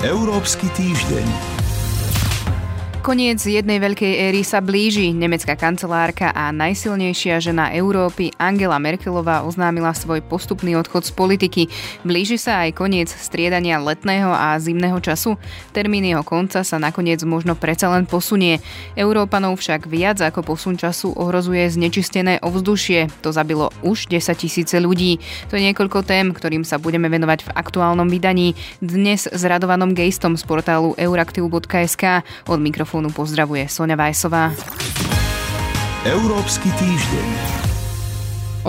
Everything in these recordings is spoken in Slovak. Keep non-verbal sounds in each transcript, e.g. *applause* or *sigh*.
Európsky týždeň. Koniec jednej veľkej éry sa blíži. Nemecká kancelárka a najsilnejšia žena Európy Angela Merkelová oznámila svoj postupný odchod z politiky. Blíži sa aj koniec striedania letného a zimného času. Termín jeho konca sa nakoniec možno predsa len posunie. Európanov však viac ako posun času ohrozuje znečistené ovzdušie. To zabilo už 10 tisíce ľudí. To je niekoľko tém, ktorým sa budeme venovať v aktuálnom vydaní. Dnes s Radovanom Gejstom z portálu euraktiv.sk od mikrofónu mikrofónu pozdravuje Sonja Vajsová. Európsky týždeň.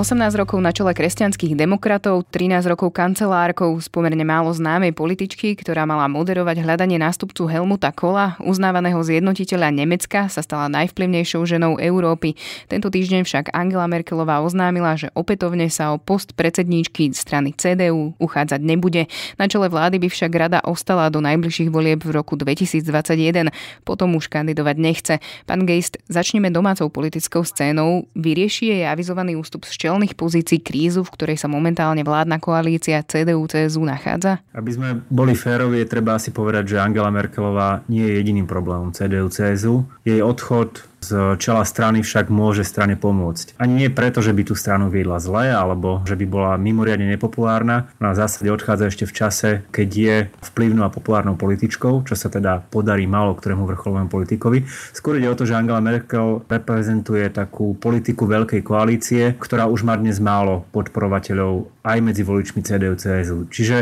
18 rokov na čele kresťanských demokratov, 13 rokov kancelárkou z pomerne málo známej političky, ktorá mala moderovať hľadanie nástupcu Helmuta Kola, uznávaného zjednotiteľa Nemecka, sa stala najvplyvnejšou ženou Európy. Tento týždeň však Angela Merkelová oznámila, že opätovne sa o post predsedníčky strany CDU uchádzať nebude. Na čele vlády by však rada ostala do najbližších volieb v roku 2021. Potom už kandidovať nechce. Pán Geist, začneme domácou politickou scénou. Vyrieši jej avizovaný ústup z čelných pozícií krízu, v ktorej sa momentálne vládna koalícia CDU-CSU nachádza? Aby sme boli férovi, je treba asi povedať, že Angela Merkelová nie je jediným problémom CDU-CSU. Jej odchod z čela strany však môže strane pomôcť. Ani nie preto, že by tú stranu viedla zle, alebo že by bola mimoriadne nepopulárna. Ona v zásade odchádza ešte v čase, keď je vplyvnou a populárnou političkou, čo sa teda podarí málo ktorému vrcholovému politikovi. Skôr ide o to, že Angela Merkel reprezentuje takú politiku veľkej koalície, ktorá už má dnes málo podporovateľov aj medzi voličmi CDU-CSU. Čiže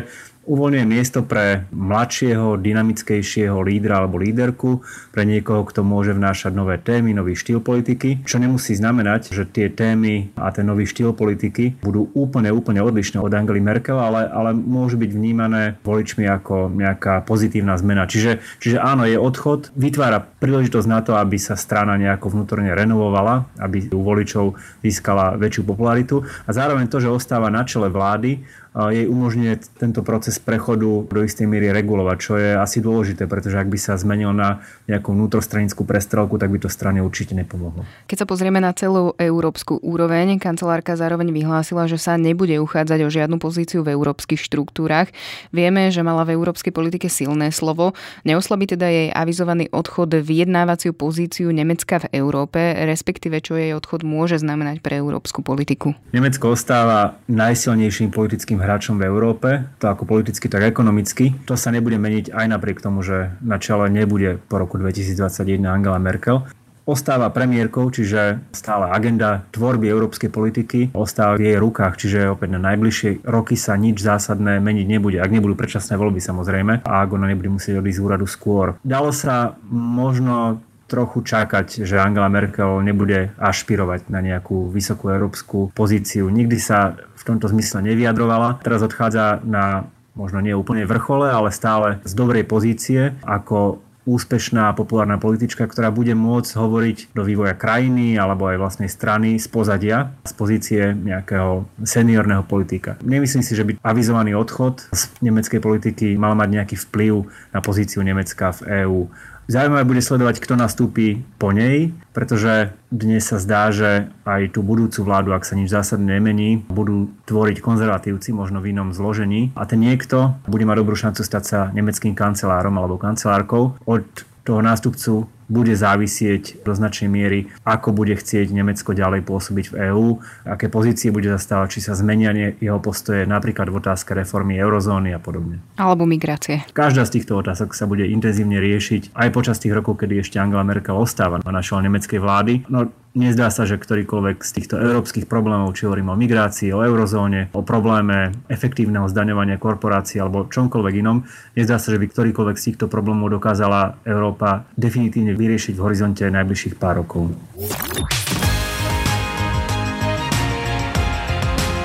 uvoľňuje miesto pre mladšieho, dynamickejšieho lídra alebo líderku, pre niekoho, kto môže vnášať nové témy, nový štýl politiky, čo nemusí znamenať, že tie témy a ten nový štýl politiky budú úplne, úplne odlišné od Angely Merkel, ale, ale môžu byť vnímané voličmi ako nejaká pozitívna zmena. Čiže, čiže áno, je odchod, vytvára príležitosť na to, aby sa strana nejako vnútorne renovovala, aby u voličov získala väčšiu popularitu a zároveň to, že ostáva na čele vlády, jej umožňuje tento proces prechodu do istej miery regulovať, čo je asi dôležité, pretože ak by sa zmenil na nejakú vnútrostranickú prestrelku, tak by to strane určite nepomohlo. Keď sa pozrieme na celú európsku úroveň, kancelárka zároveň vyhlásila, že sa nebude uchádzať o žiadnu pozíciu v európskych štruktúrach. Vieme, že mala v európskej politike silné slovo. Neoslabí teda jej avizovaný odchod vyjednávaciu pozíciu Nemecka v Európe, respektíve čo jej odchod môže znamenať pre európsku politiku. Nemecko ostáva najsilnejším politickým dôležitým hráčom v Európe, to ako politicky, tak ekonomicky. To sa nebude meniť aj napriek tomu, že na čele nebude po roku 2021 Angela Merkel ostáva premiérkou, čiže stále agenda tvorby európskej politiky ostáva v jej rukách, čiže opäť na najbližšie roky sa nič zásadné meniť nebude, ak nebudú predčasné voľby samozrejme a ak ona nebude musieť odísť z úradu skôr. Dalo sa možno trochu čakať, že Angela Merkel nebude ašpirovať na nejakú vysokú európsku pozíciu. Nikdy sa v tomto zmysle nevyjadrovala. Teraz odchádza na možno nie úplne vrchole, ale stále z dobrej pozície ako úspešná populárna politička, ktorá bude môcť hovoriť do vývoja krajiny alebo aj vlastnej strany z pozadia, z pozície nejakého seniorného politika. Nemyslím si, že by avizovaný odchod z nemeckej politiky mal mať nejaký vplyv na pozíciu Nemecka v EÚ. Zaujímavé bude sledovať, kto nastúpi po nej, pretože dnes sa zdá, že aj tú budúcu vládu, ak sa nič zásadne nemení, budú tvoriť konzervatívci, možno v inom zložení. A ten niekto bude mať dobrú šancu stať sa nemeckým kancelárom alebo kancelárkou. Od toho nástupcu bude závisieť do značnej miery, ako bude chcieť Nemecko ďalej pôsobiť v EÚ, aké pozície bude zastávať, či sa zmenia jeho postoje napríklad v otázke reformy eurozóny a podobne. Alebo migrácie. Každá z týchto otázok sa bude intenzívne riešiť aj počas tých rokov, kedy ešte Angela Merkel ostáva na našej nemeckej vlády. No, Nezdá sa, že ktorýkoľvek z týchto európskych problémov, či hovorím o migrácii, o eurozóne, o probléme efektívneho zdaňovania korporácií alebo čomkoľvek inom, nezdá sa, že by ktorýkoľvek z týchto problémov dokázala Európa definitívne vyriešiť v horizonte najbližších pár rokov.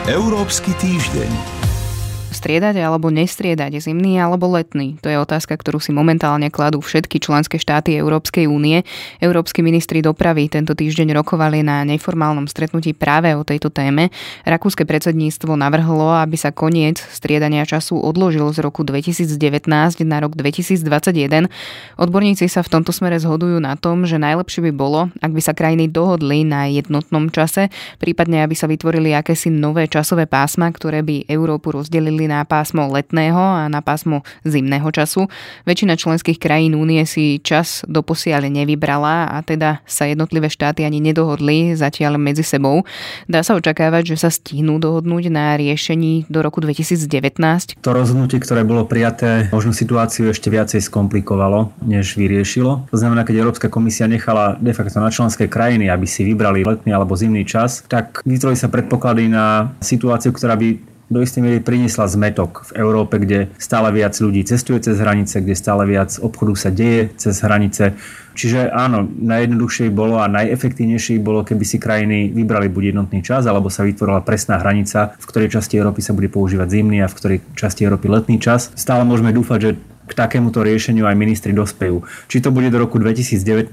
Európsky týždeň striedať alebo nestriedať, zimný alebo letný? To je otázka, ktorú si momentálne kladú všetky členské štáty Európskej únie. Európsky ministri dopravy tento týždeň rokovali na neformálnom stretnutí práve o tejto téme. Rakúske predsedníctvo navrhlo, aby sa koniec striedania času odložil z roku 2019 na rok 2021. Odborníci sa v tomto smere zhodujú na tom, že najlepšie by bolo, ak by sa krajiny dohodli na jednotnom čase, prípadne aby sa vytvorili akési nové časové pásma, ktoré by Európu rozdelili prešli na pásmo letného a na pásmo zimného času. Väčšina členských krajín únie si čas doposiaľ nevybrala a teda sa jednotlivé štáty ani nedohodli zatiaľ medzi sebou. Dá sa očakávať, že sa stihnú dohodnúť na riešení do roku 2019? To rozhodnutie, ktoré bolo prijaté, možno situáciu ešte viacej skomplikovalo, než vyriešilo. To znamená, keď Európska komisia nechala de facto na členské krajiny, aby si vybrali letný alebo zimný čas, tak vytvorili sa predpoklady na situáciu, ktorá by do istej miery priniesla zmetok v Európe, kde stále viac ľudí cestuje cez hranice, kde stále viac obchodu sa deje cez hranice. Čiže áno, najjednoduchšie bolo a najefektívnejšie bolo, keby si krajiny vybrali buď jednotný čas, alebo sa vytvorila presná hranica, v ktorej časti Európy sa bude používať zimný a v ktorej časti Európy letný čas. Stále môžeme dúfať, že k takémuto riešeniu aj ministri dospejú. Či to bude do roku 2019,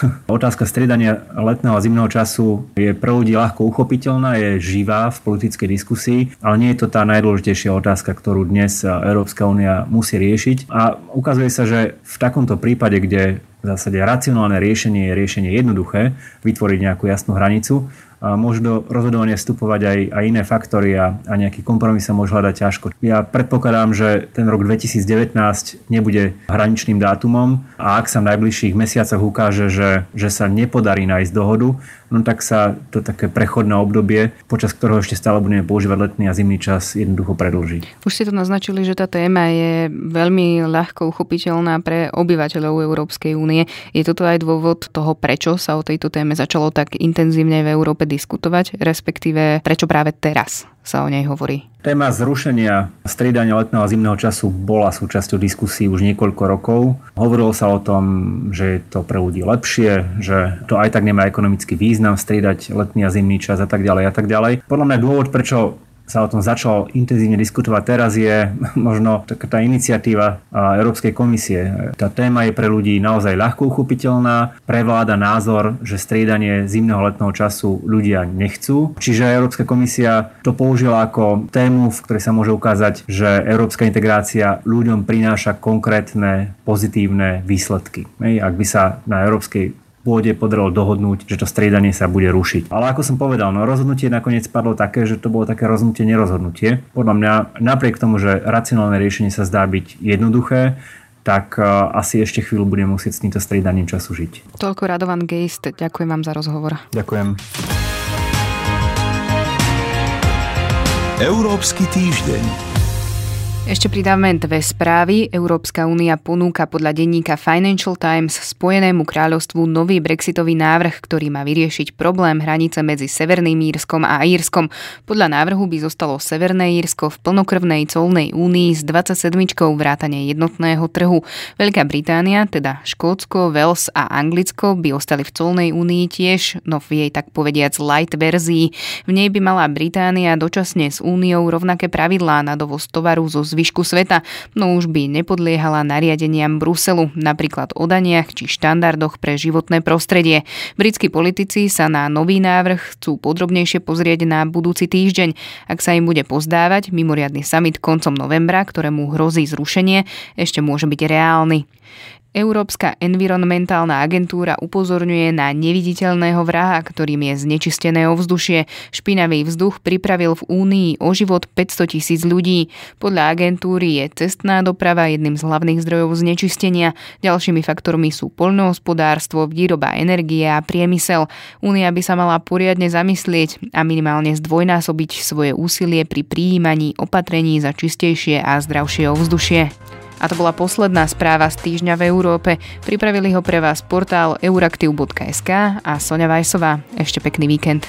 *laughs* otázka striedania letného a zimného času je pre ľudí ľahko uchopiteľná, je živá v politickej diskusii, ale nie je to tá najdôležitejšia otázka, ktorú dnes Európska únia musí riešiť. A ukazuje sa, že v takomto prípade, kde v zásade racionálne riešenie je riešenie jednoduché, vytvoriť nejakú jasnú hranicu, môžu do rozhodovania vstupovať aj, aj iné faktory a, a nejaký kompromis sa môže hľadať ťažko. Ja predpokladám, že ten rok 2019 nebude hraničným dátumom a ak sa v najbližších mesiacoch ukáže, že, že sa nepodarí nájsť dohodu, no tak sa to také prechodné obdobie, počas ktorého ešte stále budeme používať letný a zimný čas, jednoducho predlží. Už ste to naznačili, že tá téma je veľmi ľahko uchopiteľná pre obyvateľov Európskej únie. Je toto aj dôvod toho, prečo sa o tejto téme začalo tak intenzívne v Európe diskutovať, respektíve prečo práve teraz sa o nej hovorí? Téma zrušenia striedania letného a zimného času bola súčasťou diskusí už niekoľko rokov. Hovorilo sa o tom, že je to pre ľudí lepšie, že to aj tak nemá ekonomický význam striedať letný a zimný čas a tak ďalej a tak ďalej. Podľa mňa dôvod, prečo sa o tom začalo intenzívne diskutovať teraz je *laughs* možno taká tá iniciatíva Európskej komisie. Tá téma je pre ľudí naozaj ľahko uchopiteľná, prevláda názor, že striedanie zimného letného času ľudia nechcú. Čiže Európska komisia to použila ako tému, v ktorej sa môže ukázať, že európska integrácia ľuďom prináša konkrétne pozitívne výsledky. Ak by sa na európskej pôde podarilo dohodnúť, že to striedanie sa bude rušiť. Ale ako som povedal, no rozhodnutie nakoniec padlo také, že to bolo také rozhodnutie nerozhodnutie. Podľa mňa napriek tomu, že racionálne riešenie sa zdá byť jednoduché, tak uh, asi ešte chvíľu budem musieť s týmto striedaním času žiť. Toľko Radovan Geist, ďakujem vám za rozhovor. Ďakujem. Európsky týždeň. Ešte pridáme dve správy. Európska únia ponúka podľa denníka Financial Times Spojenému kráľovstvu nový brexitový návrh, ktorý má vyriešiť problém hranice medzi Severným Írskom a Írskom. Podľa návrhu by zostalo Severné Írsko v plnokrvnej colnej únii s 27 vrátane jednotného trhu. Veľká Británia, teda Škótsko, Wales a Anglicko by ostali v colnej únii tiež, no v jej tak povediac light verzii. V nej by mala Británia dočasne s úniou rovnaké pravidlá na dovoz tovaru zo zvyšku sveta, no už by nepodliehala nariadeniam Bruselu, napríklad o daniach či štandardoch pre životné prostredie. Britskí politici sa na nový návrh chcú podrobnejšie pozrieť na budúci týždeň. Ak sa im bude pozdávať, mimoriadny summit koncom novembra, ktorému hrozí zrušenie, ešte môže byť reálny. Európska environmentálna agentúra upozorňuje na neviditeľného vraha, ktorým je znečistené ovzdušie. Špinavý vzduch pripravil v Únii o život 500 tisíc ľudí. Podľa agentúry je cestná doprava jedným z hlavných zdrojov znečistenia. Ďalšími faktormi sú poľnohospodárstvo, výroba energie a priemysel. Únia by sa mala poriadne zamyslieť a minimálne zdvojnásobiť svoje úsilie pri prijímaní opatrení za čistejšie a zdravšie ovzdušie. A to bola posledná správa z týždňa v Európe. Pripravili ho pre vás portál euraktiv.sk a Sonja Vajsová. Ešte pekný víkend.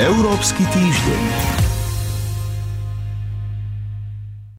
Európsky týždeň.